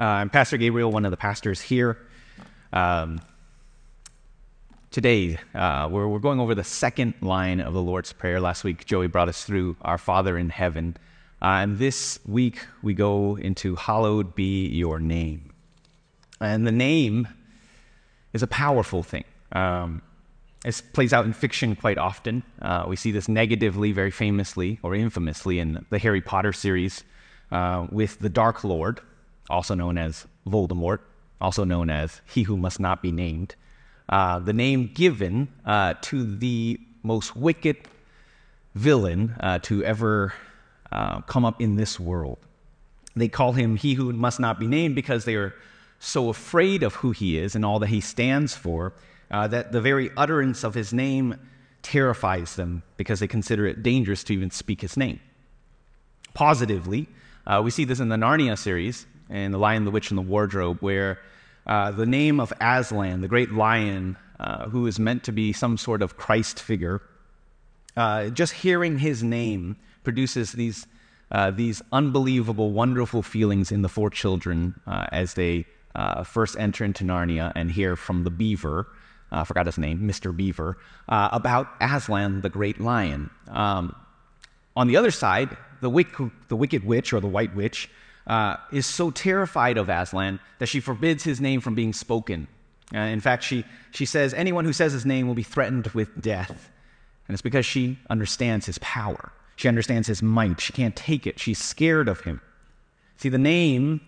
Uh, I'm Pastor Gabriel, one of the pastors here. Um, today, uh, we're, we're going over the second line of the Lord's Prayer. Last week, Joey brought us through Our Father in Heaven. Uh, and this week, we go into Hallowed Be Your Name. And the name is a powerful thing. Um, it plays out in fiction quite often. Uh, we see this negatively, very famously, or infamously, in the Harry Potter series uh, with the Dark Lord, also known as Voldemort, also known as He Who Must Not Be Named. Uh, the name given uh, to the most wicked villain uh, to ever uh, come up in this world. They call him He Who Must Not Be Named because they are so afraid of who he is and all that he stands for uh, that the very utterance of his name terrifies them because they consider it dangerous to even speak his name. Positively, uh, we see this in the Narnia series, in The Lion, the Witch, and the Wardrobe, where uh, the name of Aslan, the great lion, uh, who is meant to be some sort of Christ figure, uh, just hearing his name produces these, uh, these unbelievable, wonderful feelings in the four children uh, as they first enter into Narnia and hear from the beaver I uh, forgot his name, Mr. Beaver, uh, about Aslan, the great lion. Um, on the other side, the, wick, the, wicked witch or the white witch uh, is so terrified of Aslan that she forbids his name from being spoken. Uh, in fact, she, she says anyone who says his name will be threatened with death. And it's because she understands his power. She understands his might. She can't take it. She's scared of him. See, the name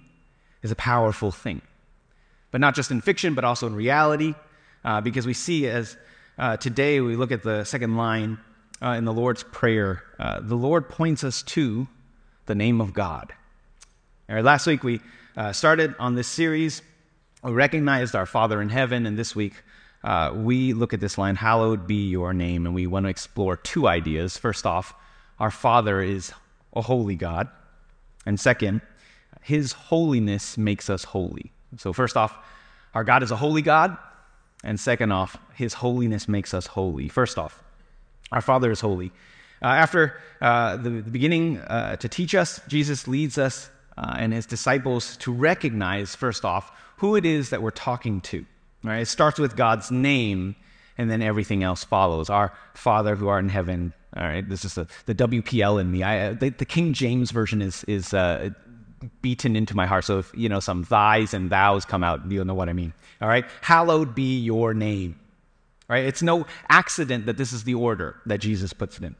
is a powerful thing. But not just in fiction, but also in reality uh, because we see as uh, today we look at the second line uh, in the Lord's Prayer, uh, the Lord points us to the name of God. All right, last week we uh, started on this series. We recognized our Father in heaven, and this week uh, we look at this line, Hallowed be your name, and we want to explore two ideas. First off, our Father is a holy God. And second, his holiness makes us holy. So, first off, our God is a holy God, and second off, his holiness makes us holy. First off, our Father is holy. Uh, after uh, the, the, beginning uh, to teach us, Jesus leads us uh, and his disciples to recognize, first off, who it is that we're talking to. Right? It starts with God's name, and then everything else follows. Our Father who art in heaven. All right, this is the, the WPL in me. I, the, the, King James version is is uh, beaten into my heart. So if, you know, some thys and thous come out, you'll know what I mean. All right? Hallowed be your name. Right? It's no accident that this is the order that Jesus puts it in.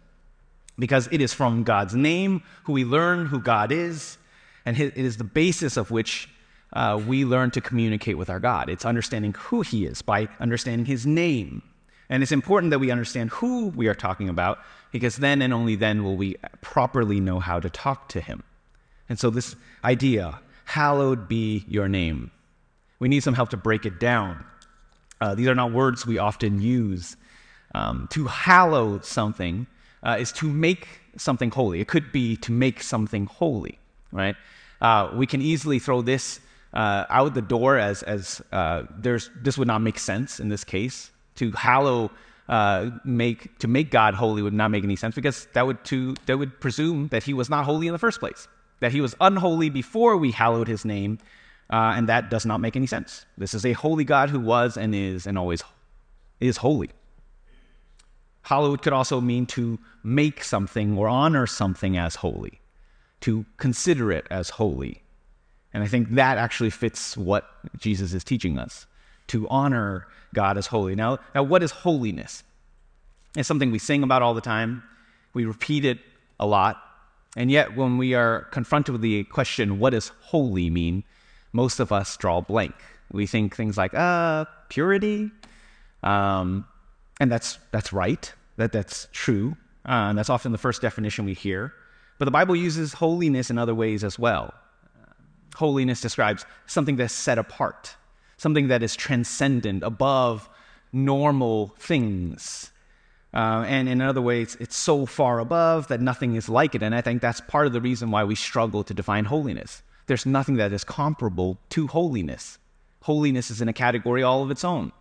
Because it is from God's name who we learn who God is, and it is the basis of which uh, we learn to communicate with our God. It's understanding who He is by understanding His name. And it's important that we understand who we are talking about, because then and only then will we properly know how to talk to Him. And so, this idea, hallowed be your name, we need some help to break it down. Uh, these are not words we often use. Um, to hallow something uh, is to make something holy. It could be to make something holy, right? Uh, we can easily throw this uh, out the door as, as uh, there's, this would not make sense in this case. To hallow uh, make to make God holy would not make any sense because that would to that would presume that he was not holy in the first place that he was unholy before we hallowed his name, uh, and that does not make any sense. This is a holy God who was and is and always is holy. Hallowed could also mean to make something or honor something as holy, to consider it as holy. And I think that actually fits what Jesus is teaching us to honor God as holy. Now, now what is holiness? It's something we sing about all the time, we repeat it a lot. And yet, when we are confronted with the question, what does holy mean? Most of us draw blank. We think things like, uh, purity. Um, and that's, that's right, that, that's true. Uh, and that's often the first definition we hear. But the Bible uses holiness in other ways as well. Holiness describes something that's set apart, something that is transcendent, above normal things. Uh, and in other ways, it's so far above that nothing is like it. And I think that's part of the reason why we struggle to define holiness. There's nothing that is comparable to holiness. Holiness is in a category all of its own.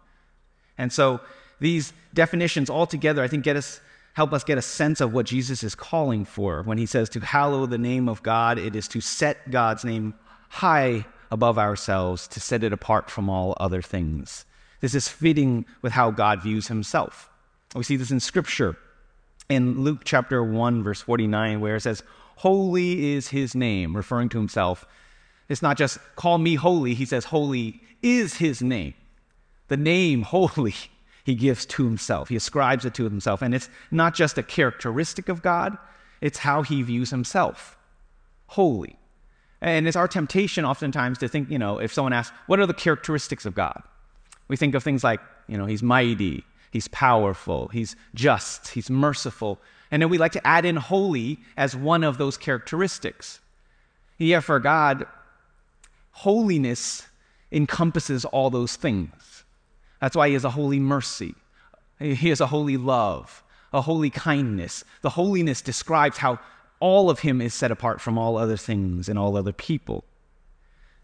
And so these definitions altogether, I think, get us, help us get a sense of what Jesus is calling for when he says to hallow the name of God. It is to set God's name high above ourselves to set it apart from all other things. This is fitting with how God views himself. We see this in Scripture in Luke chapter 1, verse 49, where it says, Holy is his name, referring to himself. It's not just call me holy, he says, Holy is his name. The name holy he gives to himself, he ascribes it to himself. And it's not just a characteristic of God, it's how he views himself holy. And it's our temptation oftentimes to think, you know, if someone asks, What are the characteristics of God? We think of things like, you know, he's mighty, he's powerful, he's just, he's merciful. And then we like to add in holy as one of those characteristics. Yet for God, holiness encompasses all those things. That's why he has a holy mercy, he has a holy love, a holy kindness. The holiness describes how all of him is set apart from all other things and all other people.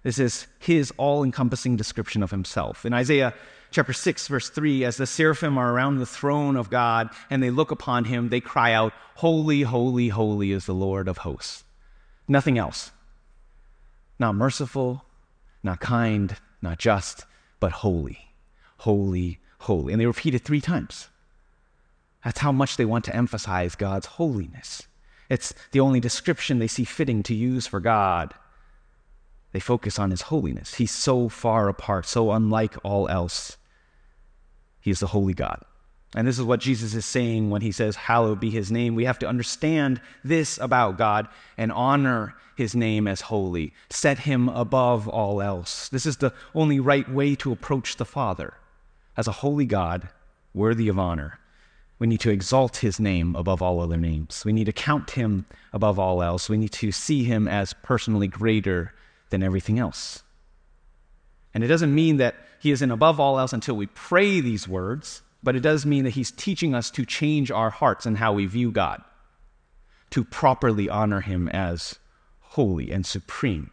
This is his all encompassing description of himself. In Isaiah chapter 6, verse 3, as the seraphim are around the throne of God and they look upon him, they cry out, Holy, holy, holy is the Lord of hosts. Nothing else. Not merciful, not kind, not just, but holy, holy, holy. And they repeat it three times. That's how much they want to emphasize God's holiness. It's the only description they see fitting to use for God. They focus on his holiness. He's so far apart, so unlike all else. He is the holy God. And this is what Jesus is saying when he says, Hallowed be his name. We have to understand this about God and honor his name as holy, set him above all else. This is the only right way to approach the Father as a holy God worthy of honor. We need to exalt his name above all other names. We need to count him above all else. We need to see him as personally greater than everything else. And it doesn't mean that he isn't above all else until we pray these words, but it does mean that he's teaching us to change our hearts and how we view God, to properly honor him as holy and supreme,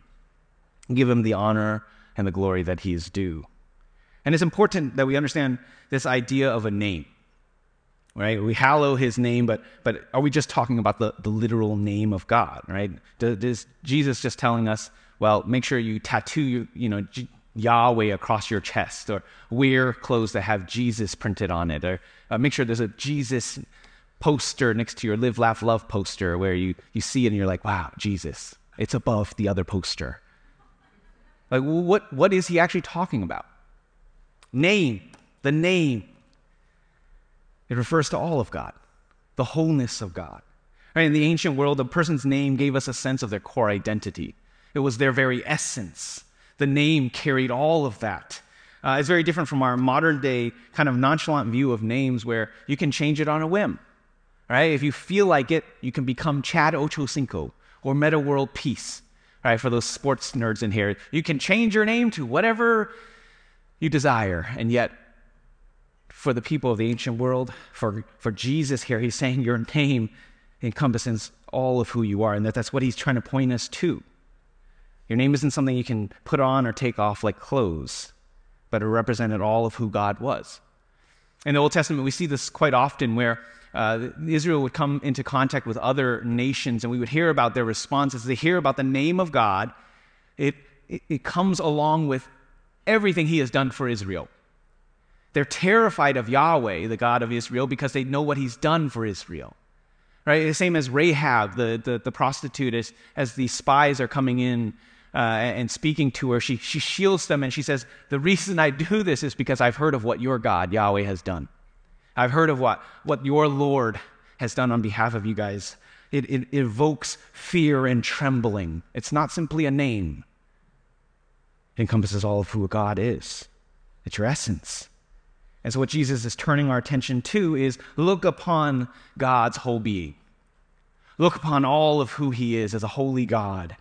give him the honor and the glory that he is due. And it's important that we understand this idea of a name right? We hallow his name, but, but are we just talking about the, the literal name of God, right? Does Jesus just telling us, well, make sure you tattoo, you, you know, Yahweh across your chest, or wear clothes that have Jesus printed on it, or uh, make sure there's a Jesus poster next to your Live, Laugh, Love poster where you, you see it and you're like, wow, Jesus, it's above the other poster. Like, what, what is he actually talking about? Name, the name it refers to all of God, the wholeness of God. Right? In the ancient world, a person's name gave us a sense of their core identity. It was their very essence. The name carried all of that. Uh, it's very different from our modern day kind of nonchalant view of names where you can change it on a whim. Right? If you feel like it, you can become Chad Ochocinco or Metta World Peace. Right? For those sports nerds in here, you can change your name to whatever you desire, and yet for the people of the ancient world, for, for Jesus here, he's saying your name encompasses all of who you are, and that that's what he's trying to point us to. Your name isn't something you can put on or take off like clothes, but it represented all of who God was. In the Old Testament, we see this quite often where uh, Israel would come into contact with other nations, and we would hear about their responses. They hear about the name of God, it, it, it comes along with everything he has done for Israel. They're terrified of Yahweh, the God of Israel, because they know what he's done for Israel. Right? The same as Rahab, the, the, the prostitute, as, as the spies are coming in uh, and speaking to her, she, she shields them and she says, The reason I do this is because I've heard of what your God, Yahweh, has done. I've heard of what, what your Lord has done on behalf of you guys. It, it, it evokes fear and trembling. It's not simply a name, encompasses all of who God is, it's your essence. And so, what Jesus is turning our attention to is look upon God's whole being. Look upon all of who He is as a holy God.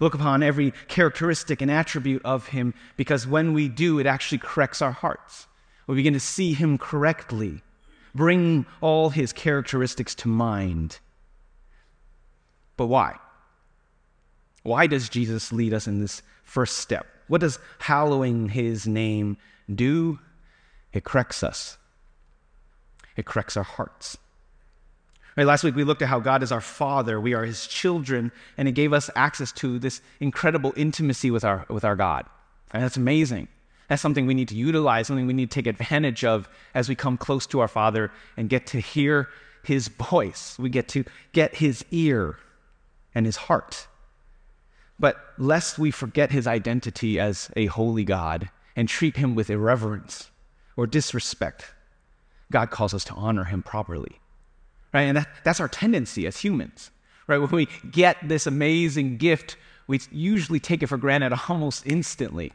Look upon every characteristic and attribute of Him, because when we do, it actually corrects our hearts. We begin to see Him correctly, bring all His characteristics to mind. But why? Why does Jesus lead us in this first step? What does hallowing His name do? It corrects us, it corrects our hearts. Right, last week we looked at how God is our Father, we are His children, and He gave us access to this incredible intimacy with our, with our God. And that's amazing. That's something we need to utilize, something we need to take advantage of as we come close to our Father and get to hear His voice. We get to get His ear and His heart. But lest we forget His identity as a holy God and treat Him with irreverence or disrespect, God calls us to honor Him properly right? And that, that's our tendency as humans, right? When we get this amazing gift, we usually take it for granted almost instantly.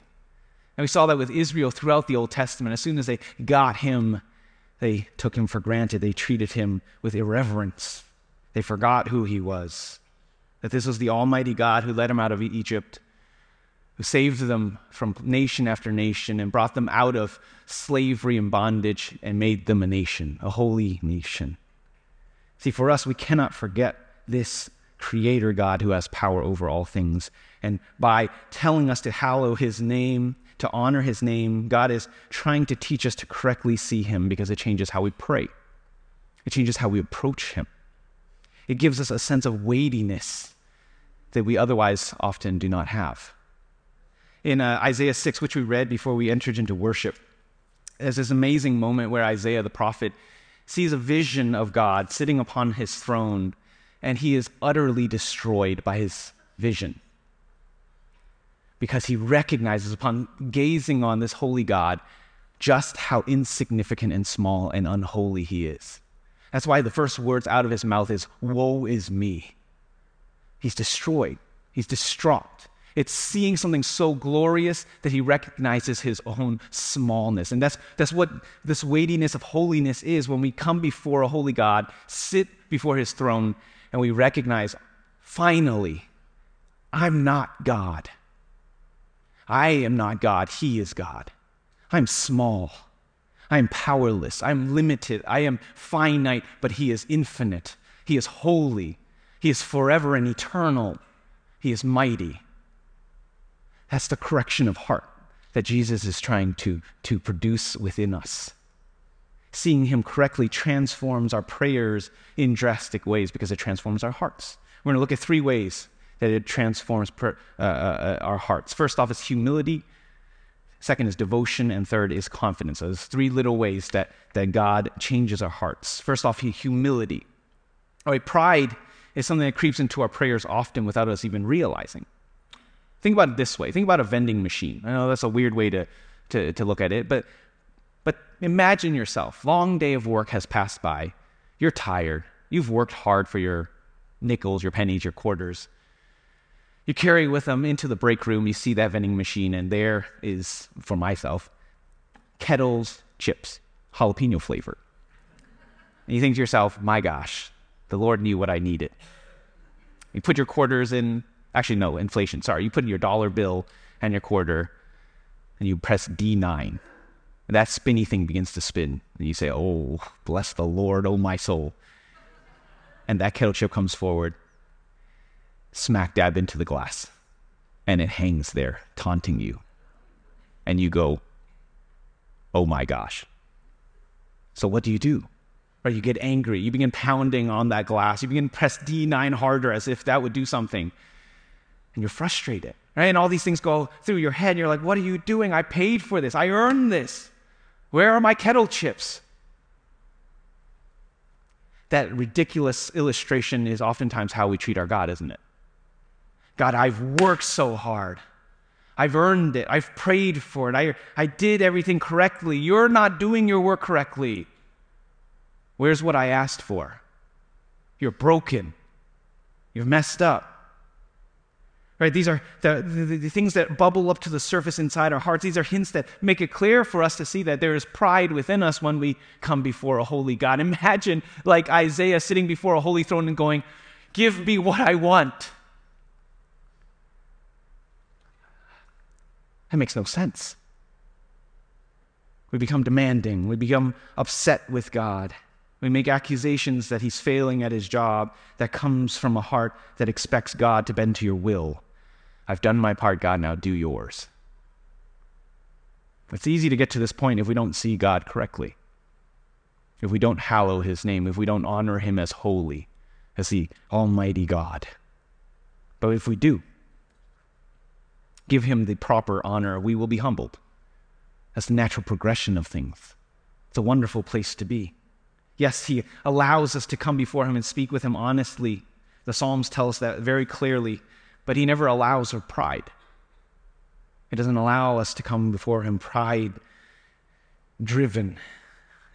And we saw that with Israel throughout the Old Testament. As soon as they got him, they took him for granted. They treated him with irreverence. They forgot who he was, that this was the Almighty God who led them out of Egypt, who saved them from nation after nation and brought them out of slavery and bondage and made them a nation, a holy nation. See, for us, we cannot forget this Creator God who has power over all things. And by telling us to hallow His name, to honor His name, God is trying to teach us to correctly see Him because it changes how we pray, it changes how we approach Him. It gives us a sense of weightiness that we otherwise often do not have. In uh, Isaiah 6, which we read before we entered into worship, there's this amazing moment where Isaiah the prophet sees a vision of God sitting upon his throne, and he is utterly destroyed by his vision. Because he recognizes, upon gazing on this holy God, just how insignificant and small and unholy he is. That's why the first words out of his mouth is, Woe is me. He's destroyed, he's distraught. It's seeing something so glorious that he recognizes his own smallness. And that's, that's what this weightiness of holiness is when we come before a holy God, sit before his throne, and we recognize, finally, I'm not God. I am not God. He is God. I'm small. I'm powerless. I'm limited. I am finite, but He is infinite. He is holy. He is forever and eternal. He is mighty. That's the correction of heart that Jesus is trying to, to produce within us. Seeing Him correctly transforms our prayers in drastic ways because it transforms our hearts. We're going to look at three ways that it transforms per, uh, uh, our hearts. First off is humility. Second is devotion, and third is confidence. So there's three little ways that, that God changes our hearts. First off, humility. All right, pride is something that creeps into our prayers often without us even realizing. Think about it this way. Think about a vending machine. I know that's a weird way to, to, to look at it, but, but imagine yourself. Long day of work has passed by. You're tired. You've worked hard for your nickels, your pennies, your quarters. You carry with them into the break room. You see that vending machine, and there is, for myself, Kettles chips, jalapeno flavor. And you think to yourself, my gosh, the Lord knew what I needed. You put your quarters in Actually, no, inflation. Sorry. You put in your dollar bill and your quarter, and you press D9. And that spinny thing begins to spin. And you say, Oh, bless the Lord, oh my soul. And that kettle chip comes forward, smack dab into the glass. And it hangs there, taunting you. And you go, Oh my gosh. So what do you do? Or you get angry. You begin pounding on that glass. You begin press D9 harder as if that would do something and you're frustrated, right? And all these things go through your head. You're like, what are you doing? I paid for this. I earned this. Where are my kettle chips? That ridiculous illustration is oftentimes how we treat our God, isn't it? God, I've worked so hard. I've earned it. I've prayed for it. I, I did everything correctly. You're not doing your work correctly. Where's what I asked for? You're broken. You've messed up. Right? These are the, the, the, things that bubble up to the surface inside our hearts. These are hints that make it clear for us to see that there is pride within us when we come before a holy God. Imagine like Isaiah sitting before a holy throne and going, Give me what I want. That makes no sense. We become demanding. We become upset with God. We make accusations that he's failing at his job that comes from a heart that expects God to bend to your will. I've done my part, God, now do yours. It's easy to get to this point if we don't see God correctly. if we don't hallow his name, if we don't honor him as holy, as the Almighty God. But if we do, give him the proper honor, we will be humbled. That's the natural progression of things. It's a wonderful place to be. Yes, he allows us to come before him and speak with him honestly. The Psalms tell us that very clearly, but he never allows our pride. It doesn't allow us to come before him pride driven.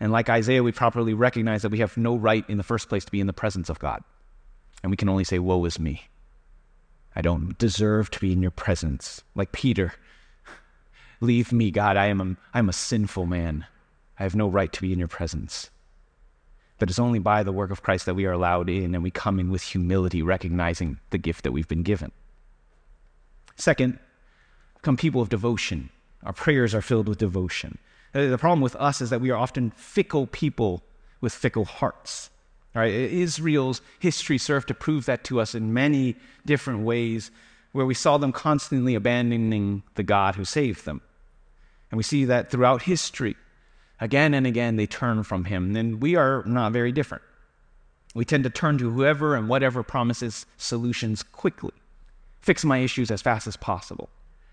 And like Isaiah, we properly recognize that we have no right in the first place to be in the presence of God. And we can only say, Woe is me. I don't deserve to be in your presence. Like Peter, leave me, God. I am a, I am a sinful man. I have no right to be in your presence. But it's only by the work of Christ that we are allowed in and we come in with humility, recognizing the gift that we've been given. Second, come people of devotion. Our prayers are filled with devotion. Uh, the problem with us is that we are often fickle people with fickle hearts. Right? Israel's history served to prove that to us in many different ways, where we saw them constantly abandoning the God who saved them. And we see that throughout history. Again and again, they turn from Him. And we are not very different. We tend to turn to whoever and whatever promises solutions quickly, fix my issues as fast as possible.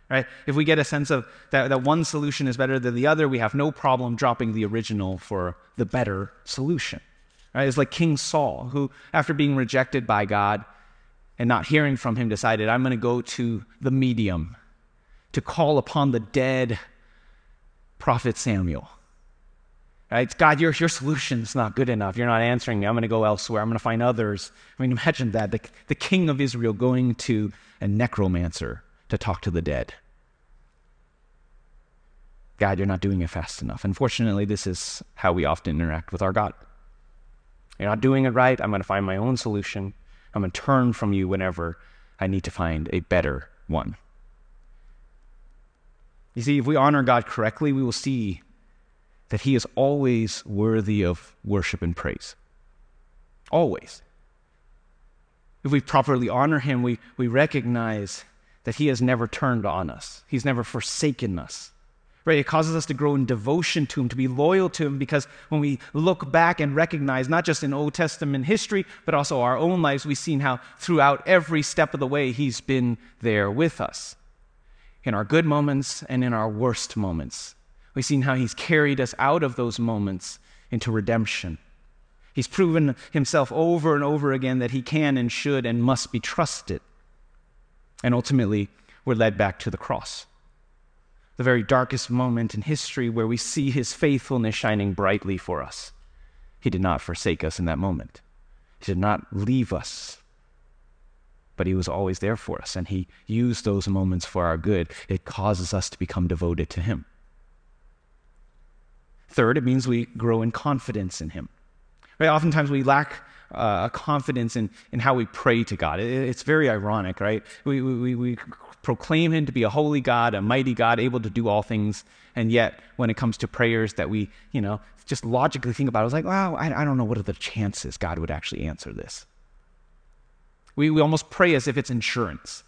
Right? If we get a sense of that, that one solution is better than the other, we have no problem dropping the original for the better solution. Right? It's like King Saul, who, after being rejected by God and not hearing from him, decided, I'm going to go to the medium to call upon the dead prophet Samuel. Right? God, your, your solution's not good enough. You're not answering me. I'm going to go elsewhere. I'm going to find others. I mean, imagine that. The, the king of Israel going to a necromancer to talk to the dead. God, you're not doing it fast enough. Unfortunately, this is how we often interact with our God. You're not doing it right. I'm going to find my own solution. I'm going to turn from you whenever I need to find a better one. You see, if we honor God correctly, we will see that He is always worthy of worship and praise. Always. If we properly honor Him, we, we recognize that He has never turned on us, He's never forsaken us. Right? It causes us to grow in devotion to Him, to be loyal to Him, because when we look back and recognize, not just in Old Testament history, but also our own lives, we've seen how throughout every step of the way He's been there with us. In our good moments and in our worst moments. We've seen how He's carried us out of those moments into redemption. He's proven Himself over and over again that He can and should and must be trusted. And ultimately, we're led back to the cross, the very darkest moment in history where we see his faithfulness shining brightly for us. He did not forsake us in that moment, he did not leave us. But he was always there for us, and he used those moments for our good. It causes us to become devoted to him. Third, it means we grow in confidence in him. Right? Oftentimes we lack uh, a confidence in, in how we pray to God. It, it's very ironic, right? We, we, we proclaim Him to be a holy God, a mighty God, able to do all things, and yet when it comes to prayers that we, you know, just logically think about, it, it's like, wow, I, I don't know what are the chances God would actually answer this. We, we almost pray as if it's insurance,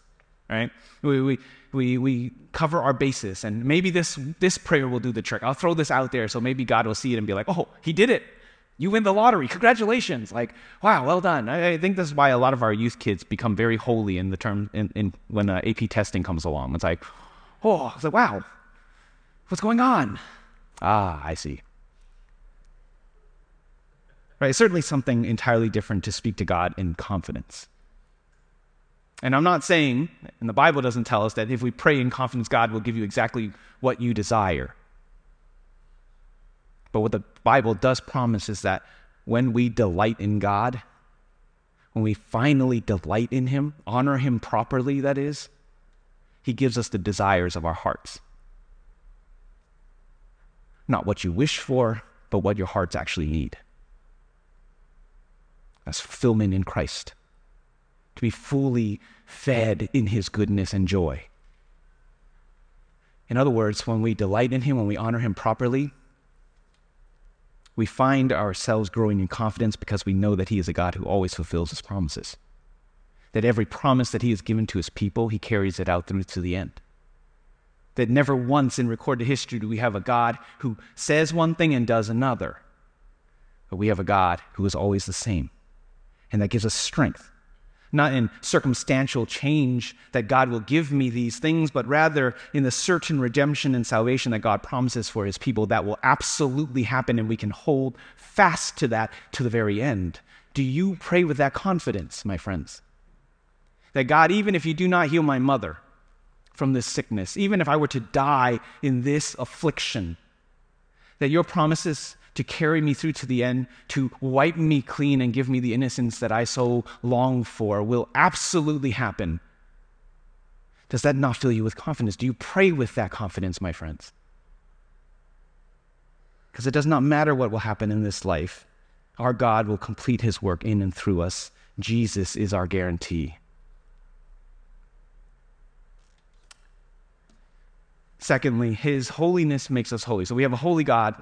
right? We, we, we, we cover our bases, and maybe this, this prayer will do the trick. I'll throw this out there so maybe God will see it and be like, oh, he did it. You win the lottery. Congratulations. Like, wow, well done. I, I, think this is why a lot of our youth kids become very holy in the term in, in when uh, AP testing comes along. It's like, oh, it's like, wow, what's going on? Ah, I see. Right, it's certainly something entirely different to speak to God in confidence. And I'm not saying, and the Bible doesn't tell us that if we pray in confidence, God will give you exactly what you desire. But what the Bible does promise is that when we delight in God, when we finally delight in Him, honor Him properly, that is, He gives us the desires of our hearts. Not what you wish for, but what your hearts actually need. That's fulfillment in Christ. To be fully fed in His goodness and joy. In other words, when we delight in Him, when we honor Him properly, we find ourselves growing in confidence because we know that He is a God who always fulfills His promises. That every promise that He has given to His people, He carries it out through to the end. That never once in recorded history do we have a God who says one thing and does another. But we have a God who is always the same, and that gives us strength. Not in circumstantial change that God will give me these things, but rather in the certain redemption and salvation that God promises for his people that will absolutely happen, and we can hold fast to that to the very end. Do you pray with that confidence, my friends? That God, even if you do not heal my mother from this sickness, even if I were to die in this affliction, that your promises to carry me through to the end, to wipe me clean and give me the innocence that I so long for will absolutely happen. Does that not fill you with confidence? Do you pray with that confidence, my friends? Because it does not matter what will happen in this life, our God will complete his work in and through us. Jesus is our guarantee. Secondly, his holiness makes us holy. So we have a holy God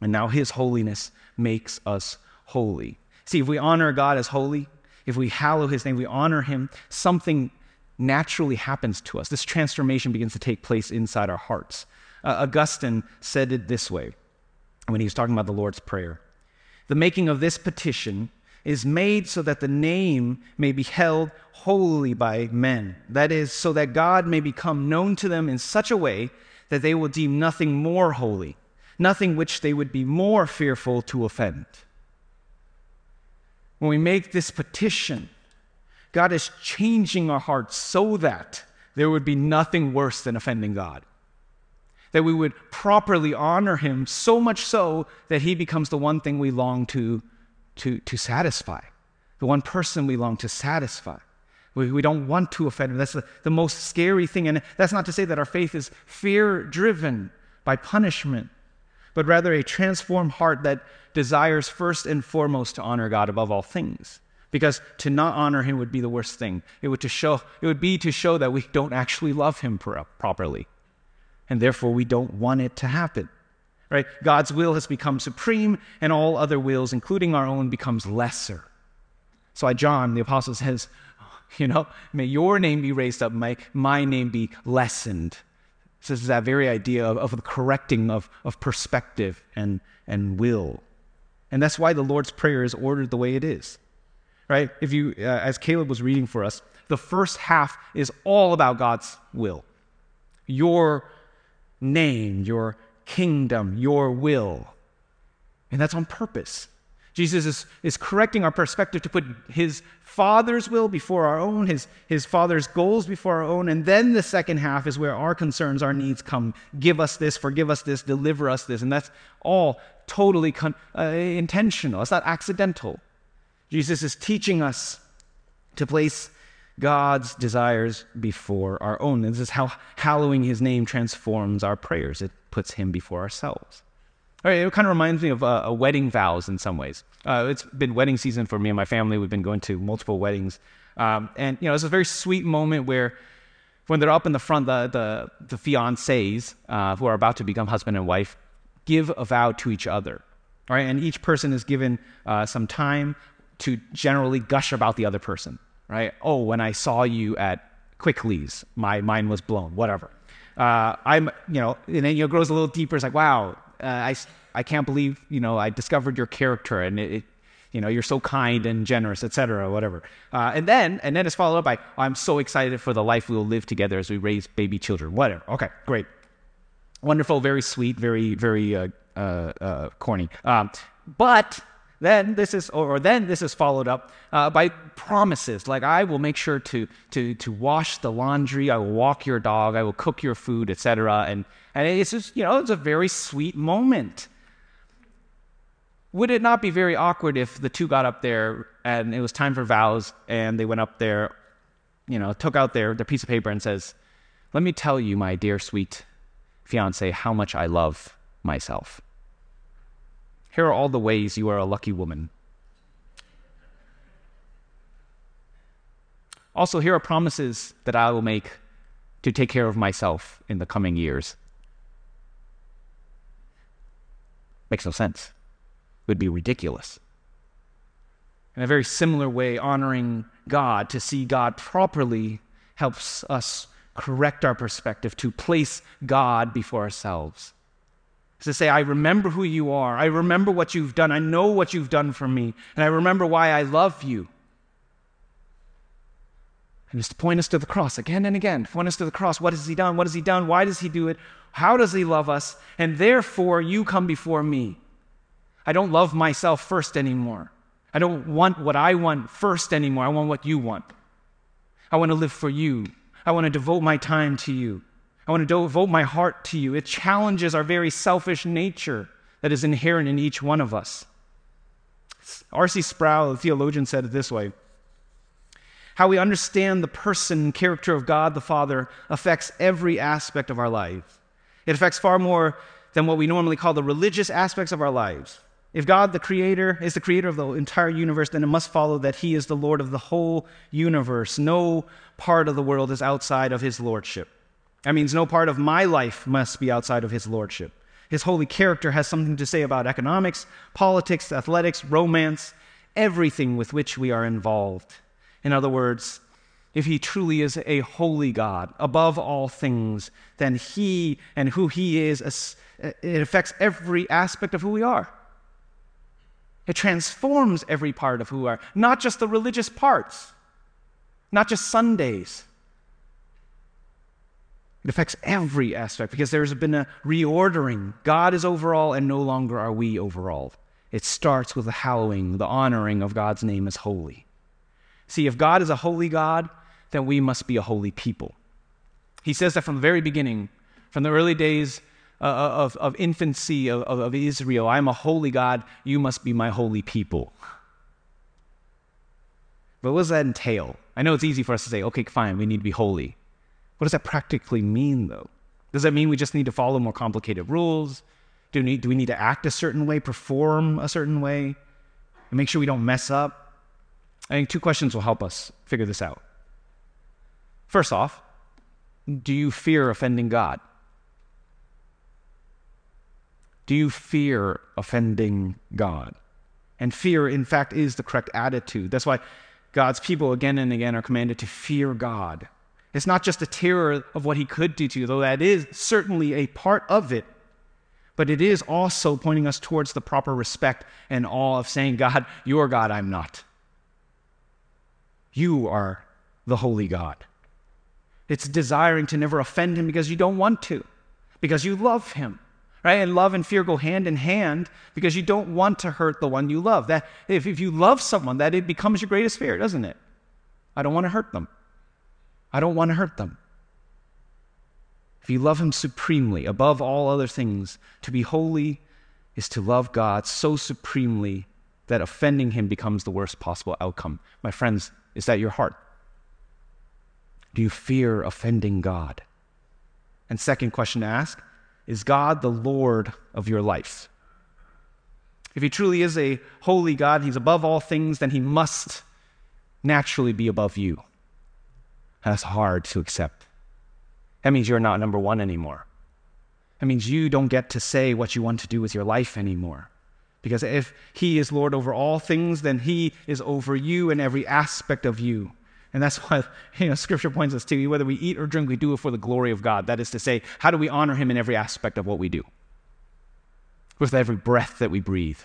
and now his holiness makes us holy. See, if we honor God as holy, if we hallow his name, we honor him, something naturally happens to us. This transformation begins to take place inside our hearts. Uh, Augustine said it this way when he was talking about the Lord's Prayer The making of this petition is made so that the name may be held holy by men. That is, so that God may become known to them in such a way that they will deem nothing more holy nothing which they would be more fearful to offend. When we make this petition, God is changing our hearts so that there would be nothing worse than offending God. That we would properly honor Him so much so that He becomes the one thing we long to, to, to satisfy, the one person we long to satisfy. We, we don't want to offend Him. That's the, the most scary thing. And that's not to say that our faith is fear driven by punishment but rather a transformed heart that desires first and foremost to honor God above all things. Because to not honor him would be the worst thing. It would, to show, it would be to show that we don't actually love him pro- properly. And therefore, we don't want it to happen. Right? God's will has become supreme, and all other wills, including our own, becomes lesser. So, i John, the apostle says, you know, may your name be raised up, may my name be lessened. So this is that very idea of, of the correcting of, of perspective and, and will. And that's why the Lord's Prayer is ordered the way it is. Right? If you, uh, as Caleb was reading for us, the first half is all about God's will. Your name, your kingdom, your will. And that's on purpose. Jesus is, is correcting our perspective to put his Father's will before our own, his, his Father's goals before our own. And then the second half is where our concerns, our needs come. Give us this, forgive us this, deliver us this. And that's all totally con- uh, intentional, it's not accidental. Jesus is teaching us to place God's desires before our own. And this is how hallowing his name transforms our prayers, it puts him before ourselves. Right, it kind of reminds me of uh, wedding vows in some ways. Uh, it's been wedding season for me and my family. We've been going to multiple weddings. Um, and, you know, it's a very sweet moment where when they're up in the front, the, the, the fiancés uh, who are about to become husband and wife give a vow to each other. Right, and each person is given uh, some time to generally gush about the other person. Right? Oh, when I saw you at Quickly's, my mind was blown. Whatever. Uh, I'm, you know, and then you know, it grows a little deeper. It's like, wow, uh, I, I can't believe, you know, I discovered your character and it, it you know, you're so kind and generous, etc., whatever. Uh, and then, and then it's followed up by, I'm so excited for the life we will live together as we raise baby children. Whatever. Okay, great, wonderful, very sweet, very, very uh, uh, uh corny. Um, but then this is, or then this is followed up uh, by promises like I will make sure to to to wash the laundry, I will walk your dog, I will cook your food, etc. And and it's just you know it's a very sweet moment. Would it not be very awkward if the two got up there and it was time for vows and they went up there, you know, took out their, their piece of paper and says, "Let me tell you, my dear sweet fiance, how much I love myself." Here are all the ways you are a lucky woman. Also, here are promises that I will make to take care of myself in the coming years. Makes no sense. It would be ridiculous. In a very similar way, honoring God, to see God properly, helps us correct our perspective, to place God before ourselves to say, I remember who you are. I remember what you've done. I know what you've done for me. And I remember why I love you. And it's to point us to the cross again and again. Point us to the cross. What has he done? What has he done? Why does he do it? How does he love us? And therefore, you come before me. I don't love myself first anymore. I don't want what I want first anymore. I want what you want. I want to live for you. I want to devote my time to you. I want to devote my heart to you. It challenges our very selfish nature that is inherent in each one of us. R.C. Sproul, the theologian, said it this way How we understand the person and character of God the Father affects every aspect of our life. It affects far more than what we normally call the religious aspects of our lives. If God, the creator, is the creator of the entire universe, then it must follow that he is the Lord of the whole universe. No part of the world is outside of his lordship. That means no part of my life must be outside of his lordship. His holy character has something to say about economics, politics, athletics, romance, everything with which we are involved. In other words, if he truly is a holy God above all things, then he and who he is, it affects every aspect of who we are. It transforms every part of who we are, not just the religious parts, not just Sundays. It affects every aspect because there's been a reordering. God is overall, and no longer are we overall. It starts with the hallowing, the honoring of God's name as holy. See, if God is a holy God, then we must be a holy people. He says that from the very beginning, from the early days uh, of, of infancy of, of Israel. I'm a holy God, you must be my holy people. But what does that entail? I know it's easy for us to say, okay, fine, we need to be holy. What does that practically mean, though? Does that mean we just need to follow more complicated rules? Do we need, do we need to act a certain way, perform a certain way, and make sure we don't mess up? I think two questions will help us figure this out. First off, do you fear offending God? Do you fear offending God? And fear, in fact, is the correct attitude. That's why God's people again and again are commanded to fear God. It's not just a terror of what he could do to you, though that is certainly a part of it, but it is also pointing us towards the proper respect and awe of saying, God, you are God, I'm not. You are the holy God. It's desiring to never offend him because you don't want to, because you love him right? And love and fear go hand in hand because you don't want to hurt the one you love. That if, if you love someone, that it becomes your greatest fear, doesn't it? I don't want to hurt them. I don't want to hurt them. If you love him supremely, above all other things, to be holy is to love God so supremely that offending him becomes the worst possible outcome. My friends, is that your heart? Do you fear offending God? And second question to ask is God the Lord of your life? If he truly is a holy God, he's above all things, then he must naturally be above you. That's hard to accept. That means you're not number one anymore. That means you don't get to say what you want to do with your life anymore. Because if he is Lord over all things, then he is over you and every aspect of you. And that's why you know, Scripture points us to whether we eat or drink, we do it for the glory of God. That is to say, how do we honor Him in every aspect of what we do? With every breath that we breathe.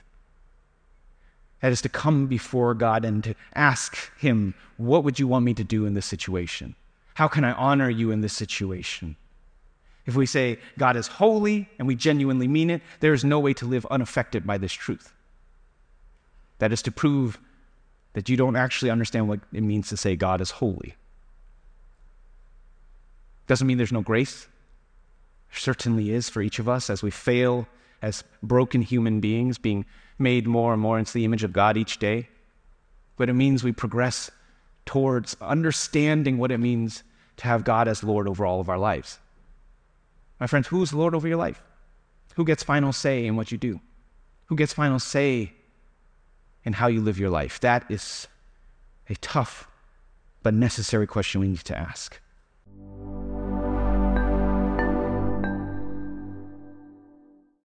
That is to come before God and to ask Him, What would you want me to do in this situation? How can I honor you in this situation? If we say God is holy and we genuinely mean it, there is no way to live unaffected by this truth. That is to prove that you don't actually understand what it means to say God is holy. Doesn't mean there's no grace. There certainly is for each of us as we fail as broken human beings, being made more and more into the image of God each day. But it means we progress towards understanding what it means to have God as Lord over all of our lives. My friends, who's Lord over your life? Who gets final say in what you do? Who gets final say in how you live your life? That is a tough but necessary question we need to ask.